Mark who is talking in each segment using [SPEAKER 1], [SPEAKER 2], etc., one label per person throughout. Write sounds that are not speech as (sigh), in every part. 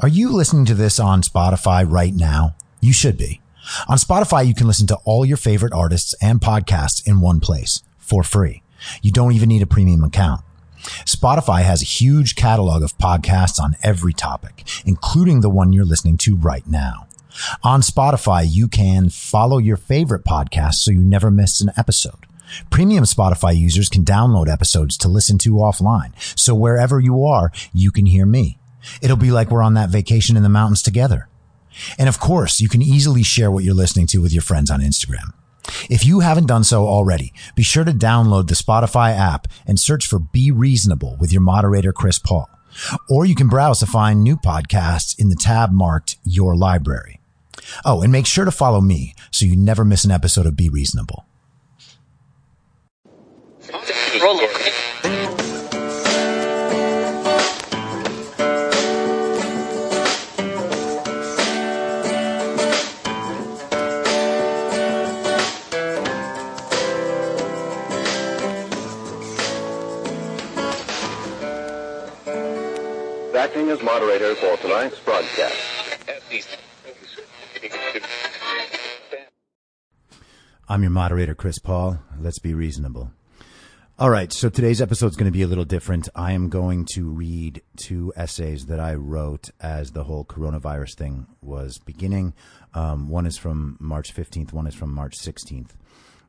[SPEAKER 1] Are you listening to this on Spotify right now? You should be. On Spotify, you can listen to all your favorite artists and podcasts in one place for free. You don't even need a premium account. Spotify has a huge catalog of podcasts on every topic, including the one you're listening to right now. On Spotify, you can follow your favorite podcast so you never miss an episode. Premium Spotify users can download episodes to listen to offline. So wherever you are, you can hear me. It'll be like we're on that vacation in the mountains together. And of course, you can easily share what you're listening to with your friends on Instagram. If you haven't done so already, be sure to download the Spotify app and search for Be Reasonable with your moderator, Chris Paul. Or you can browse to find new podcasts in the tab marked Your Library. Oh, and make sure to follow me so you never miss an episode of Be Reasonable.
[SPEAKER 2] As moderator for tonight's broadcast.
[SPEAKER 1] I'm your moderator, Chris Paul. Let's be reasonable. All right, so today's episode is going to be a little different. I am going to read two essays that I wrote as the whole coronavirus thing was beginning. Um, one is from March 15th, one is from March 16th.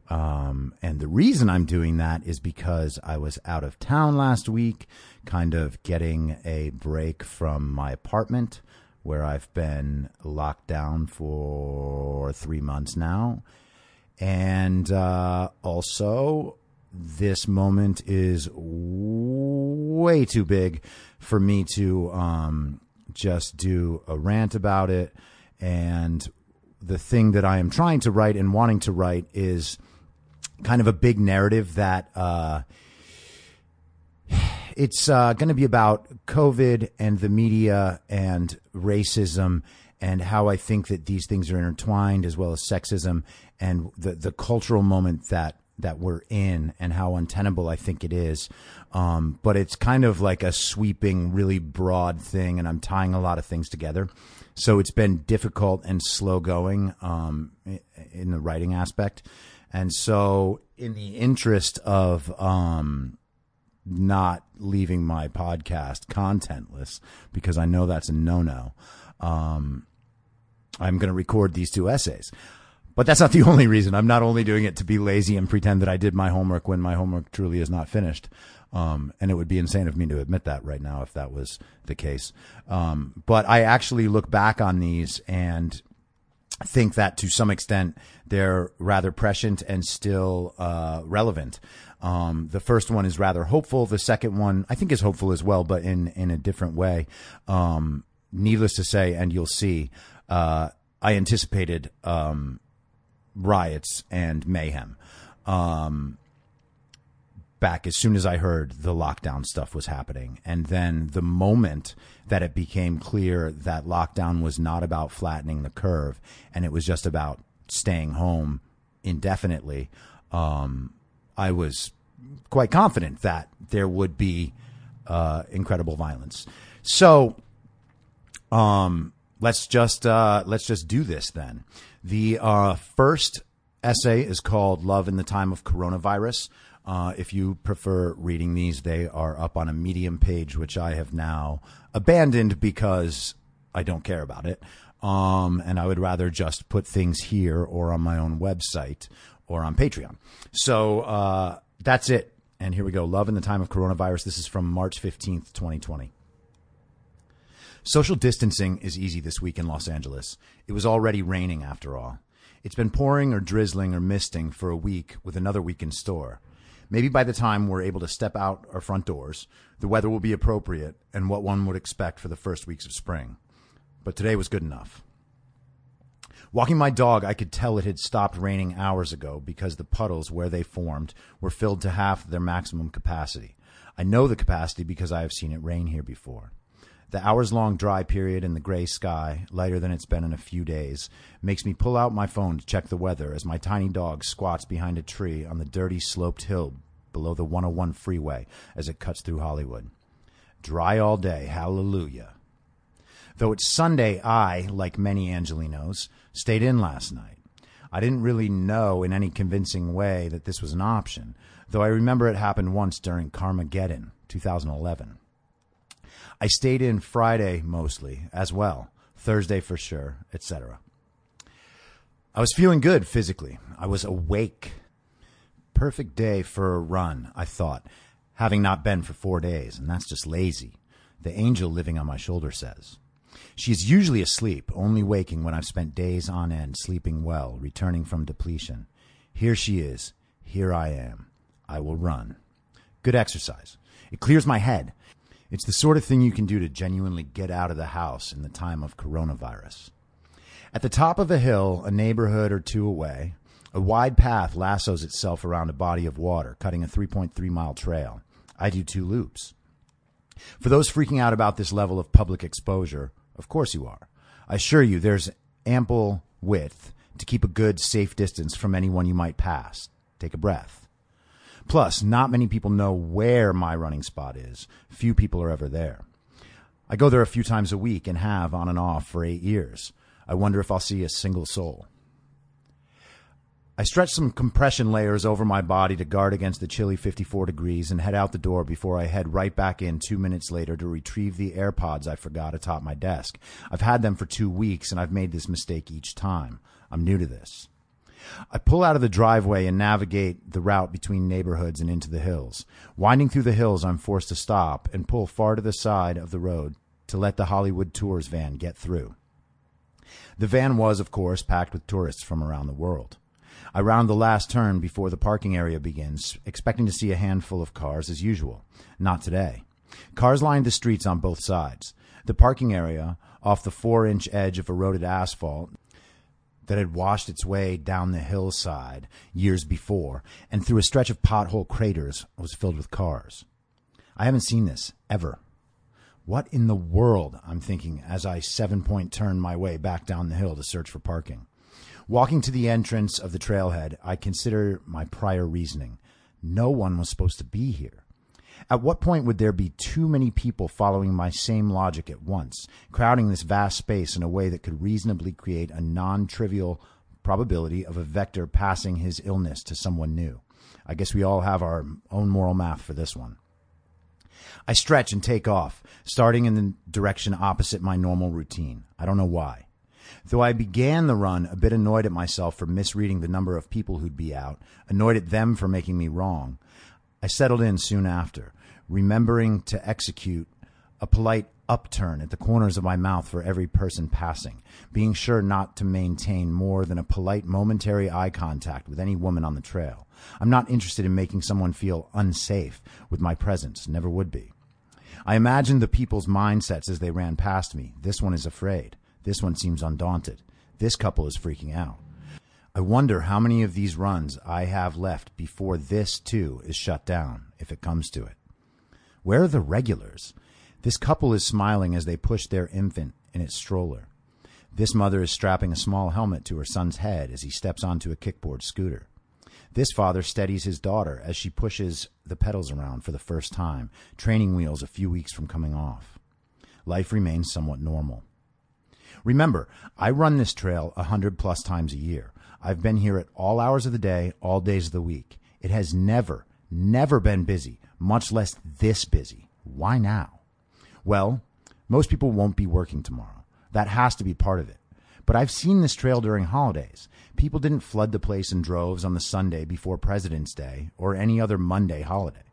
[SPEAKER 1] Um, and the reason I'm doing that is because I was out of town last week, kind of getting a break from my apartment where I've been locked down for three months now. And uh, also, this moment is way too big for me to um, just do a rant about it. And the thing that I am trying to write and wanting to write is kind of a big narrative that uh, it's uh, going to be about COVID and the media and racism and how I think that these things are intertwined, as well as sexism and the the cultural moment that that we're in and how untenable I think it is. Um, but it's kind of like a sweeping, really broad thing, and I'm tying a lot of things together. So it's been difficult and slow going um, in the writing aspect. And so, in the interest of um, not leaving my podcast contentless, because I know that's a no no, um, I'm going to record these two essays. But that's not the (laughs) only reason. I'm not only doing it to be lazy and pretend that I did my homework when my homework truly is not finished. Um, and it would be insane of me to admit that right now if that was the case. Um, but I actually look back on these and think that to some extent they're rather prescient and still uh, relevant. Um, the first one is rather hopeful. The second one, I think, is hopeful as well, but in in a different way. Um, needless to say, and you'll see, uh, I anticipated um, riots and mayhem. Um, back as soon as I heard the lockdown stuff was happening. And then the moment that it became clear that lockdown was not about flattening the curve and it was just about staying home indefinitely, um, I was quite confident that there would be uh, incredible violence. So, um, let's just uh, let's just do this then. The uh, first essay is called "Love in the Time of Coronavirus." Uh, if you prefer reading these, they are up on a Medium page, which I have now abandoned because I don't care about it. Um, and I would rather just put things here or on my own website or on Patreon. So uh, that's it. And here we go. Love in the time of coronavirus. This is from March 15th, 2020. Social distancing is easy this week in Los Angeles. It was already raining after all. It's been pouring or drizzling or misting for a week with another week in store. Maybe by the time we're able to step out our front doors, the weather will be appropriate and what one would expect for the first weeks of spring. But today was good enough. Walking my dog, I could tell it had stopped raining hours ago because the puddles where they formed were filled to half their maximum capacity. I know the capacity because I have seen it rain here before. The hours long dry period in the gray sky, lighter than it's been in a few days, makes me pull out my phone to check the weather as my tiny dog squats behind a tree on the dirty sloped hill below the 101 freeway as it cuts through Hollywood. Dry all day, hallelujah. Though it's Sunday, I, like many Angelinos, stayed in last night. I didn't really know in any convincing way that this was an option, though I remember it happened once during Carmageddon, 2011. I stayed in Friday mostly as well, Thursday for sure, etc. I was feeling good physically. I was awake. Perfect day for a run, I thought, having not been for four days, and that's just lazy, the angel living on my shoulder says. She is usually asleep, only waking when I've spent days on end sleeping well, returning from depletion. Here she is. Here I am. I will run. Good exercise. It clears my head. It's the sort of thing you can do to genuinely get out of the house in the time of coronavirus. At the top of a hill, a neighborhood or two away, a wide path lassos itself around a body of water, cutting a 3.3 mile trail. I do two loops. For those freaking out about this level of public exposure, of course you are. I assure you there's ample width to keep a good, safe distance from anyone you might pass. Take a breath. Plus, not many people know where my running spot is. Few people are ever there. I go there a few times a week and have on and off for eight years. I wonder if I'll see a single soul. I stretch some compression layers over my body to guard against the chilly 54 degrees and head out the door before I head right back in two minutes later to retrieve the AirPods I forgot atop my desk. I've had them for two weeks and I've made this mistake each time. I'm new to this. I pull out of the driveway and navigate the route between neighborhoods and into the hills. Winding through the hills, I'm forced to stop and pull far to the side of the road to let the Hollywood Tours van get through. The van was, of course, packed with tourists from around the world. I round the last turn before the parking area begins, expecting to see a handful of cars as usual. Not today. Cars lined the streets on both sides. The parking area, off the four inch edge of eroded asphalt that had washed its way down the hillside years before and through a stretch of pothole craters, was filled with cars. I haven't seen this ever. What in the world? I'm thinking as I seven point turn my way back down the hill to search for parking. Walking to the entrance of the trailhead, I consider my prior reasoning. No one was supposed to be here. At what point would there be too many people following my same logic at once, crowding this vast space in a way that could reasonably create a non trivial probability of a vector passing his illness to someone new? I guess we all have our own moral math for this one. I stretch and take off, starting in the direction opposite my normal routine. I don't know why. Though I began the run a bit annoyed at myself for misreading the number of people who'd be out, annoyed at them for making me wrong, I settled in soon after, remembering to execute a polite upturn at the corners of my mouth for every person passing, being sure not to maintain more than a polite momentary eye contact with any woman on the trail. I'm not interested in making someone feel unsafe with my presence, never would be. I imagined the people's mindsets as they ran past me. This one is afraid. This one seems undaunted. This couple is freaking out. I wonder how many of these runs I have left before this, too, is shut down, if it comes to it. Where are the regulars? This couple is smiling as they push their infant in its stroller. This mother is strapping a small helmet to her son's head as he steps onto a kickboard scooter. This father steadies his daughter as she pushes the pedals around for the first time, training wheels a few weeks from coming off. Life remains somewhat normal. Remember, I run this trail a hundred plus times a year. I've been here at all hours of the day, all days of the week. It has never, never been busy, much less this busy. Why now? Well, most people won't be working tomorrow. That has to be part of it. But I've seen this trail during holidays. People didn't flood the place in droves on the Sunday before President's Day or any other Monday holiday.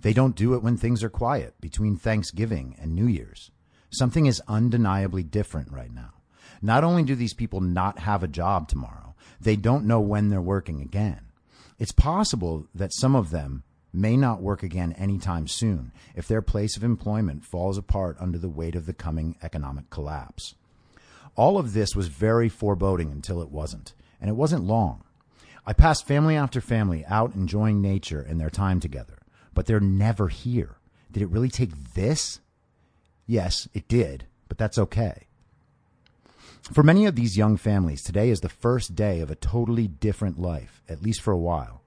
[SPEAKER 1] They don't do it when things are quiet between Thanksgiving and New Year's. Something is undeniably different right now. Not only do these people not have a job tomorrow, they don't know when they're working again. It's possible that some of them may not work again anytime soon if their place of employment falls apart under the weight of the coming economic collapse. All of this was very foreboding until it wasn't, and it wasn't long. I passed family after family out enjoying nature and their time together, but they're never here. Did it really take this? Yes, it did, but that's okay. For many of these young families, today is the first day of a totally different life, at least for a while.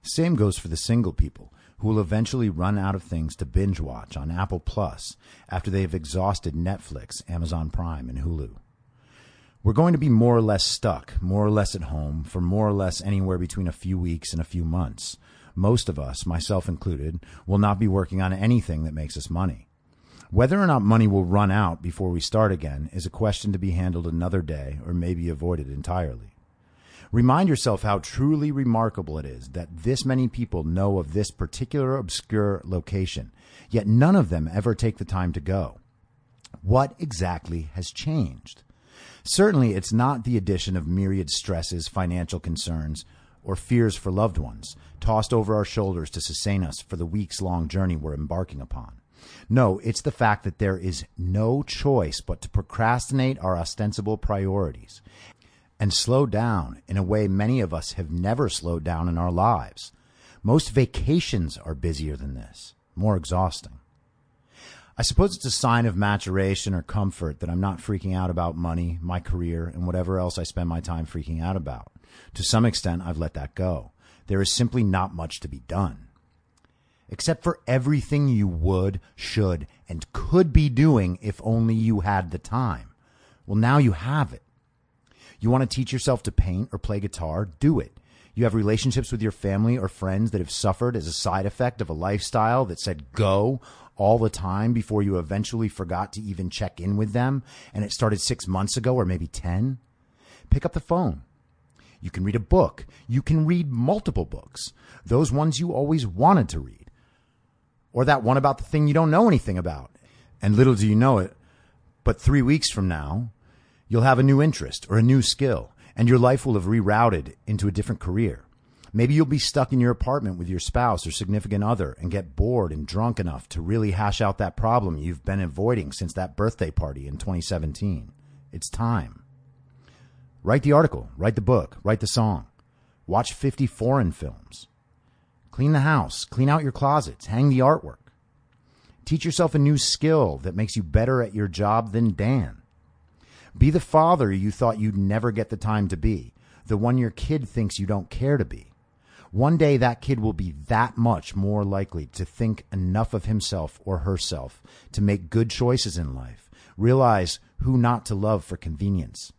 [SPEAKER 1] Same goes for the single people who will eventually run out of things to binge watch on Apple Plus after they have exhausted Netflix, Amazon Prime, and Hulu. We're going to be more or less stuck, more or less at home, for more or less anywhere between a few weeks and a few months. Most of us, myself included, will not be working on anything that makes us money. Whether or not money will run out before we start again is a question to be handled another day or maybe avoided entirely. Remind yourself how truly remarkable it is that this many people know of this particular obscure location, yet none of them ever take the time to go. What exactly has changed? Certainly, it's not the addition of myriad stresses, financial concerns, or fears for loved ones tossed over our shoulders to sustain us for the weeks long journey we're embarking upon. No, it's the fact that there is no choice but to procrastinate our ostensible priorities and slow down in a way many of us have never slowed down in our lives. Most vacations are busier than this, more exhausting. I suppose it's a sign of maturation or comfort that I'm not freaking out about money, my career, and whatever else I spend my time freaking out about. To some extent, I've let that go. There is simply not much to be done. Except for everything you would, should, and could be doing if only you had the time. Well, now you have it. You want to teach yourself to paint or play guitar? Do it. You have relationships with your family or friends that have suffered as a side effect of a lifestyle that said go all the time before you eventually forgot to even check in with them and it started six months ago or maybe 10? Pick up the phone. You can read a book. You can read multiple books. Those ones you always wanted to read. Or that one about the thing you don't know anything about. And little do you know it, but three weeks from now, You'll have a new interest or a new skill, and your life will have rerouted into a different career. Maybe you'll be stuck in your apartment with your spouse or significant other and get bored and drunk enough to really hash out that problem you've been avoiding since that birthday party in 2017. It's time. Write the article, write the book, write the song. Watch 50 foreign films. Clean the house, clean out your closets, hang the artwork. Teach yourself a new skill that makes you better at your job than Dan. Be the father you thought you'd never get the time to be, the one your kid thinks you don't care to be. One day that kid will be that much more likely to think enough of himself or herself to make good choices in life, realize who not to love for convenience,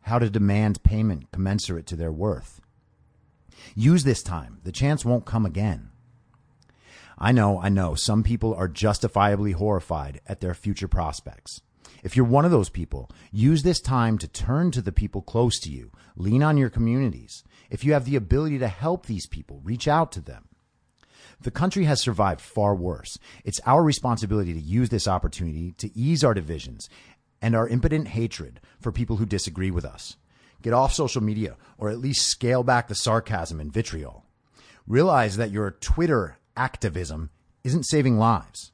[SPEAKER 1] how to demand payment commensurate to their worth. Use this time. The chance won't come again. I know, I know, some people are justifiably horrified at their future prospects. If you're one of those people, use this time to turn to the people close to you, lean on your communities. If you have the ability to help these people, reach out to them. The country has survived far worse. It's our responsibility to use this opportunity to ease our divisions and our impotent hatred for people who disagree with us. Get off social media or at least scale back the sarcasm and vitriol. Realize that your Twitter activism isn't saving lives.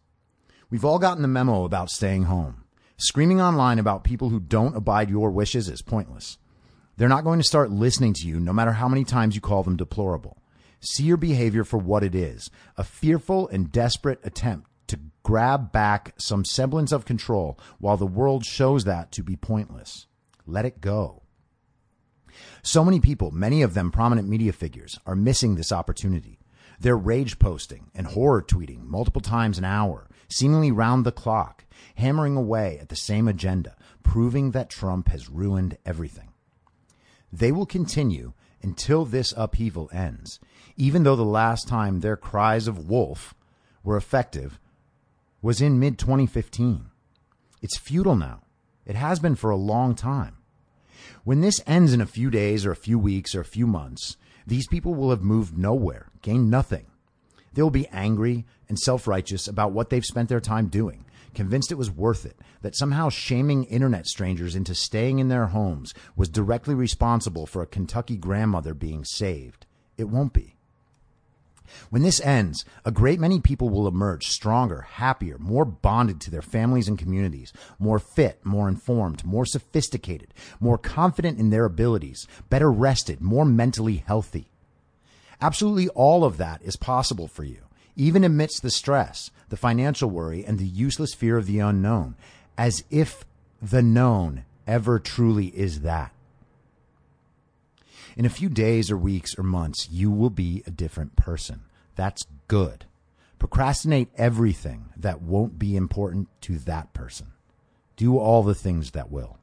[SPEAKER 1] We've all gotten the memo about staying home. Screaming online about people who don't abide your wishes is pointless. They're not going to start listening to you no matter how many times you call them deplorable. See your behavior for what it is a fearful and desperate attempt to grab back some semblance of control while the world shows that to be pointless. Let it go. So many people, many of them prominent media figures, are missing this opportunity. They're rage posting and horror tweeting multiple times an hour, seemingly round the clock, hammering away at the same agenda, proving that Trump has ruined everything. They will continue until this upheaval ends, even though the last time their cries of wolf were effective was in mid 2015. It's futile now. It has been for a long time. When this ends in a few days or a few weeks or a few months, these people will have moved nowhere, gained nothing. They will be angry and self righteous about what they've spent their time doing, convinced it was worth it, that somehow shaming internet strangers into staying in their homes was directly responsible for a Kentucky grandmother being saved. It won't be. When this ends, a great many people will emerge stronger, happier, more bonded to their families and communities, more fit, more informed, more sophisticated, more confident in their abilities, better rested, more mentally healthy. Absolutely all of that is possible for you, even amidst the stress, the financial worry, and the useless fear of the unknown, as if the known ever truly is that. In a few days or weeks or months, you will be a different person. That's good. Procrastinate everything that won't be important to that person. Do all the things that will.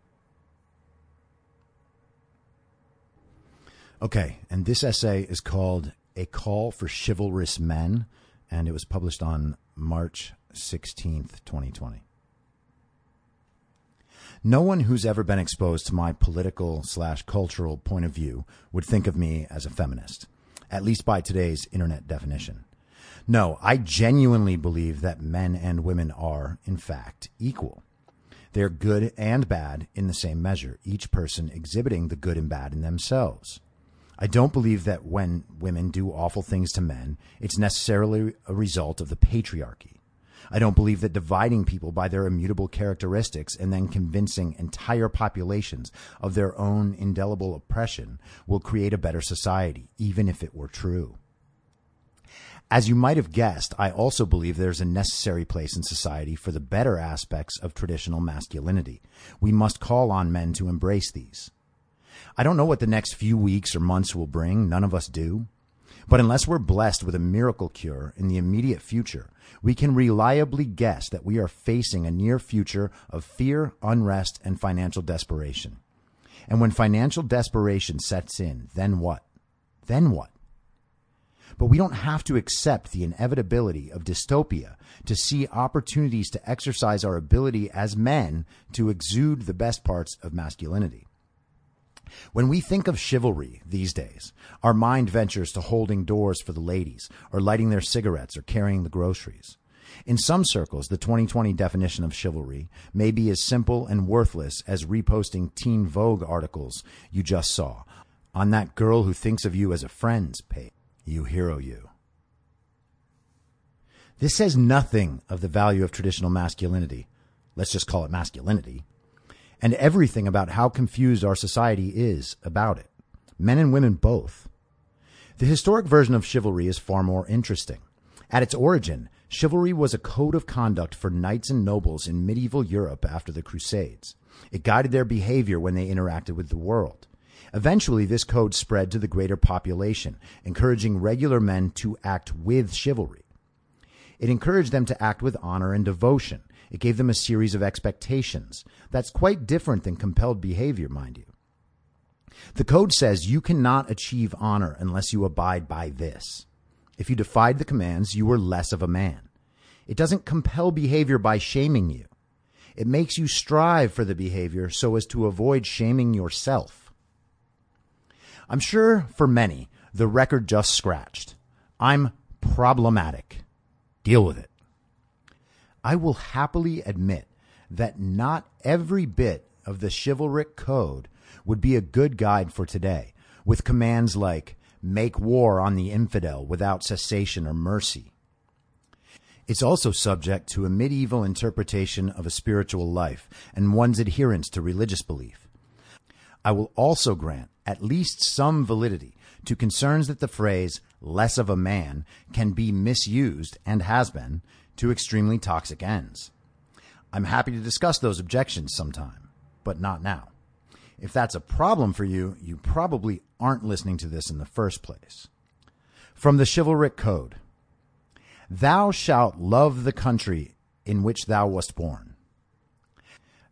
[SPEAKER 1] Okay, and this essay is called A Call for Chivalrous Men, and it was published on March 16th, 2020. No one who's ever been exposed to my political slash cultural point of view would think of me as a feminist, at least by today's internet definition. No, I genuinely believe that men and women are, in fact, equal. They're good and bad in the same measure, each person exhibiting the good and bad in themselves. I don't believe that when women do awful things to men, it's necessarily a result of the patriarchy. I don't believe that dividing people by their immutable characteristics and then convincing entire populations of their own indelible oppression will create a better society, even if it were true. As you might have guessed, I also believe there's a necessary place in society for the better aspects of traditional masculinity. We must call on men to embrace these. I don't know what the next few weeks or months will bring. None of us do. But unless we're blessed with a miracle cure in the immediate future, we can reliably guess that we are facing a near future of fear, unrest, and financial desperation. And when financial desperation sets in, then what? Then what? But we don't have to accept the inevitability of dystopia to see opportunities to exercise our ability as men to exude the best parts of masculinity. When we think of chivalry these days, our mind ventures to holding doors for the ladies, or lighting their cigarettes, or carrying the groceries. In some circles, the 2020 definition of chivalry may be as simple and worthless as reposting Teen Vogue articles you just saw on that girl who thinks of you as a friend's page. You hero you. This says nothing of the value of traditional masculinity. Let's just call it masculinity and everything about how confused our society is about it. Men and women both. The historic version of chivalry is far more interesting. At its origin, chivalry was a code of conduct for knights and nobles in medieval Europe after the Crusades. It guided their behavior when they interacted with the world. Eventually, this code spread to the greater population, encouraging regular men to act with chivalry. It encouraged them to act with honor and devotion, it gave them a series of expectations. That's quite different than compelled behavior, mind you. The code says you cannot achieve honor unless you abide by this. If you defied the commands, you were less of a man. It doesn't compel behavior by shaming you. It makes you strive for the behavior so as to avoid shaming yourself. I'm sure for many, the record just scratched. I'm problematic. Deal with it. I will happily admit that not every bit of the chivalric code would be a good guide for today, with commands like make war on the infidel without cessation or mercy. It's also subject to a medieval interpretation of a spiritual life and one's adherence to religious belief. I will also grant at least some validity to concerns that the phrase less of a man can be misused and has been to extremely toxic ends. I'm happy to discuss those objections sometime, but not now. If that's a problem for you, you probably aren't listening to this in the first place. From the Chivalric Code Thou shalt love the country in which thou wast born.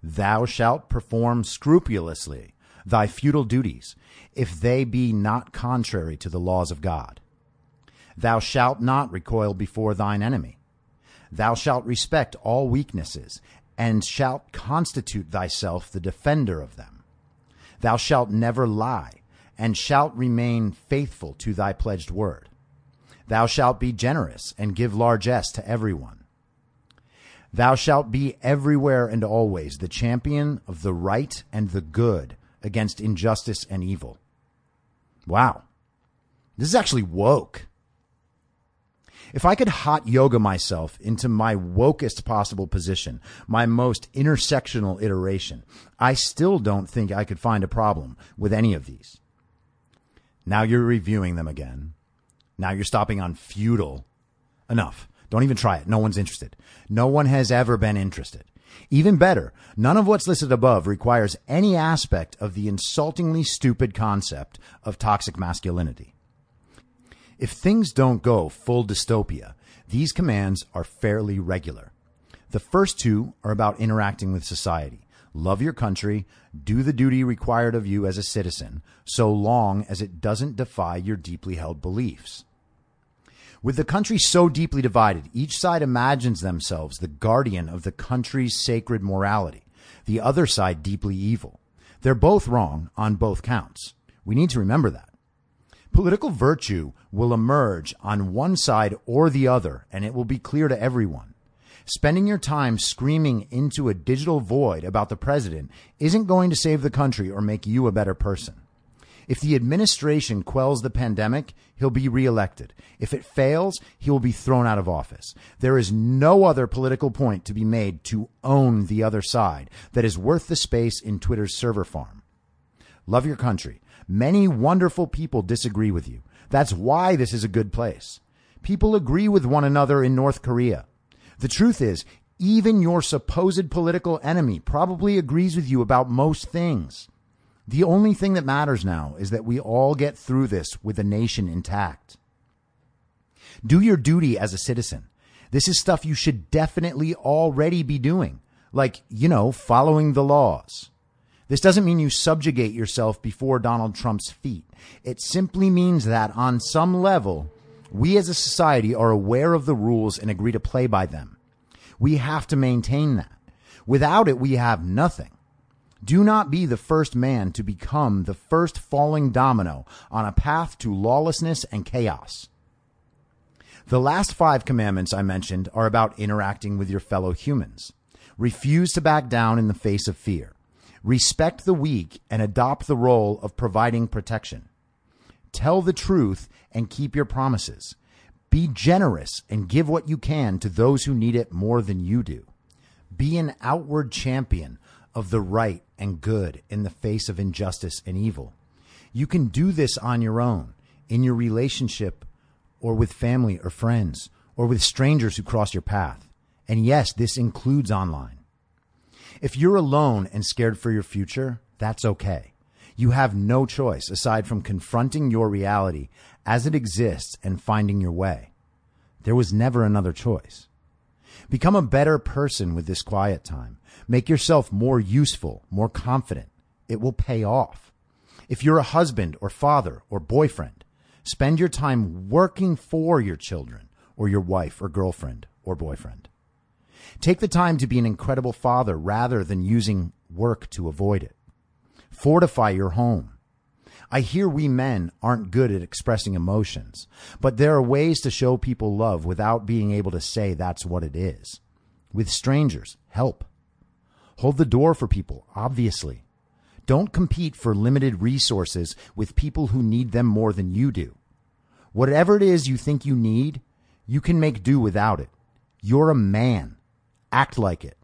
[SPEAKER 1] Thou shalt perform scrupulously thy feudal duties, if they be not contrary to the laws of God. Thou shalt not recoil before thine enemy. Thou shalt respect all weaknesses, and shalt constitute thyself the defender of them. Thou shalt never lie, and shalt remain faithful to thy pledged word. Thou shalt be generous, and give largesse to everyone. Thou shalt be everywhere and always the champion of the right and the good against injustice and evil. Wow. This is actually woke. If I could hot yoga myself into my wokest possible position, my most intersectional iteration, I still don't think I could find a problem with any of these. Now you're reviewing them again. Now you're stopping on feudal. Enough. Don't even try it. No one's interested. No one has ever been interested. Even better, none of what's listed above requires any aspect of the insultingly stupid concept of toxic masculinity. If things don't go full dystopia, These commands are fairly regular. The first two are about interacting with society. Love your country, do the duty required of you as a citizen, so long as it doesn't defy your deeply held beliefs. With the country so deeply divided, each side imagines themselves the guardian of the country's sacred morality, the other side deeply evil. They're both wrong on both counts. We need to remember that. Political virtue will emerge on one side or the other, and it will be clear to everyone. Spending your time screaming into a digital void about the president isn't going to save the country or make you a better person. If the administration quells the pandemic, he'll be reelected. If it fails, he will be thrown out of office. There is no other political point to be made to own the other side that is worth the space in Twitter's server farm. Love your country. Many wonderful people disagree with you. That's why this is a good place. People agree with one another in North Korea. The truth is, even your supposed political enemy probably agrees with you about most things. The only thing that matters now is that we all get through this with the nation intact. Do your duty as a citizen. This is stuff you should definitely already be doing, like, you know, following the laws. This doesn't mean you subjugate yourself before Donald Trump's feet. It simply means that on some level, we as a society are aware of the rules and agree to play by them. We have to maintain that. Without it, we have nothing. Do not be the first man to become the first falling domino on a path to lawlessness and chaos. The last five commandments I mentioned are about interacting with your fellow humans. Refuse to back down in the face of fear. Respect the weak and adopt the role of providing protection. Tell the truth and keep your promises. Be generous and give what you can to those who need it more than you do. Be an outward champion of the right and good in the face of injustice and evil. You can do this on your own, in your relationship, or with family or friends, or with strangers who cross your path. And yes, this includes online. If you're alone and scared for your future, that's okay. You have no choice aside from confronting your reality as it exists and finding your way. There was never another choice. Become a better person with this quiet time. Make yourself more useful, more confident. It will pay off. If you're a husband or father or boyfriend, spend your time working for your children or your wife or girlfriend or boyfriend. Take the time to be an incredible father rather than using work to avoid it. Fortify your home. I hear we men aren't good at expressing emotions, but there are ways to show people love without being able to say that's what it is. With strangers, help. Hold the door for people, obviously. Don't compete for limited resources with people who need them more than you do. Whatever it is you think you need, you can make do without it. You're a man. Act like it.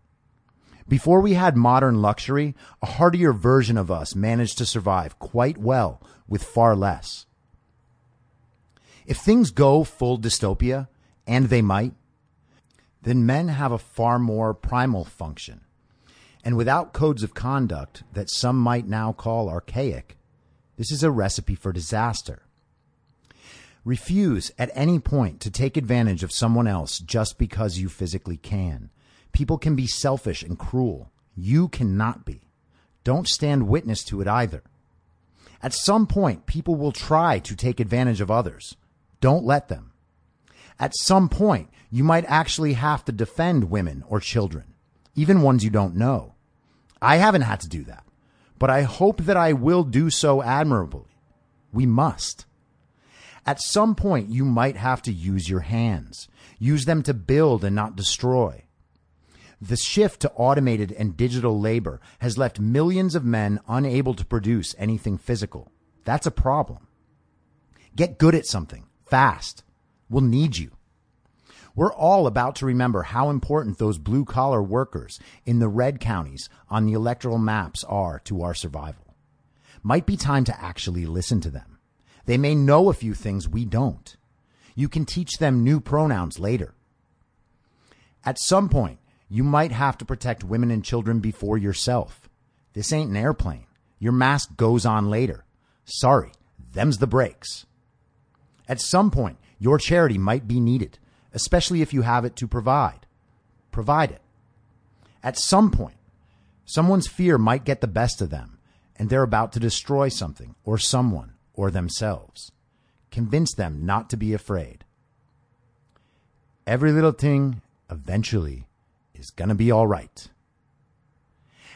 [SPEAKER 1] Before we had modern luxury, a hardier version of us managed to survive quite well with far less. If things go full dystopia, and they might, then men have a far more primal function. And without codes of conduct that some might now call archaic, this is a recipe for disaster. Refuse at any point to take advantage of someone else just because you physically can. People can be selfish and cruel. You cannot be. Don't stand witness to it either. At some point, people will try to take advantage of others. Don't let them. At some point, you might actually have to defend women or children, even ones you don't know. I haven't had to do that, but I hope that I will do so admirably. We must. At some point, you might have to use your hands. Use them to build and not destroy. The shift to automated and digital labor has left millions of men unable to produce anything physical. That's a problem. Get good at something fast. We'll need you. We're all about to remember how important those blue collar workers in the red counties on the electoral maps are to our survival. Might be time to actually listen to them. They may know a few things we don't. You can teach them new pronouns later. At some point, you might have to protect women and children before yourself. This ain't an airplane. Your mask goes on later. Sorry, them's the breaks. At some point, your charity might be needed, especially if you have it to provide. Provide it. At some point, someone's fear might get the best of them, and they're about to destroy something or someone or themselves. Convince them not to be afraid. Every little thing eventually is going to be all right.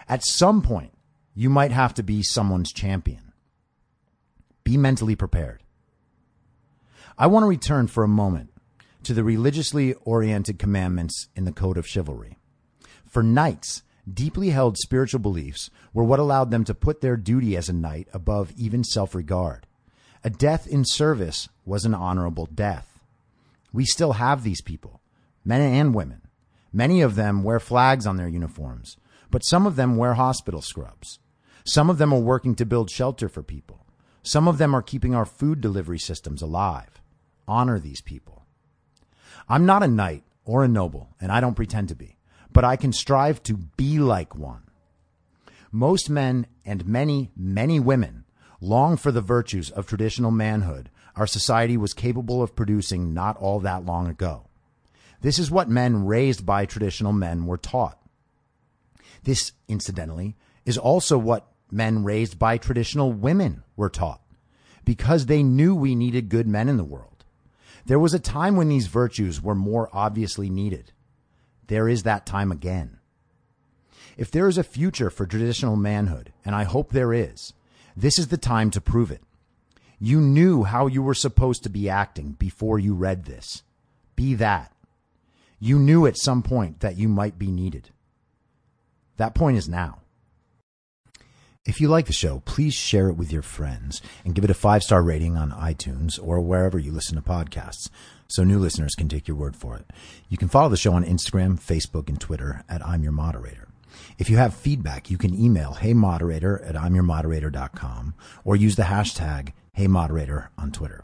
[SPEAKER 1] At some point, you might have to be someone's champion. Be mentally prepared. I want to return for a moment to the religiously oriented commandments in the Code of Chivalry. For knights, deeply held spiritual beliefs were what allowed them to put their duty as a knight above even self regard. A death in service was an honorable death. We still have these people, men and women. Many of them wear flags on their uniforms, but some of them wear hospital scrubs. Some of them are working to build shelter for people. Some of them are keeping our food delivery systems alive. Honor these people. I'm not a knight or a noble, and I don't pretend to be, but I can strive to be like one. Most men and many, many women long for the virtues of traditional manhood our society was capable of producing not all that long ago. This is what men raised by traditional men were taught. This, incidentally, is also what men raised by traditional women were taught, because they knew we needed good men in the world. There was a time when these virtues were more obviously needed. There is that time again. If there is a future for traditional manhood, and I hope there is, this is the time to prove it. You knew how you were supposed to be acting before you read this. Be that. You knew at some point that you might be needed. That point is now. If you like the show, please share it with your friends and give it a five star rating on iTunes or wherever you listen to podcasts so new listeners can take your word for it. You can follow the show on Instagram, Facebook, and Twitter at I'm Your Moderator. If you have feedback, you can email heymoderator at imyourmoderator.com or use the hashtag heymoderator on Twitter.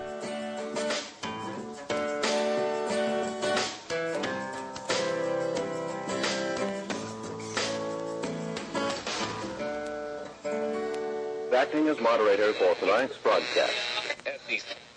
[SPEAKER 2] For tonight's broadcast.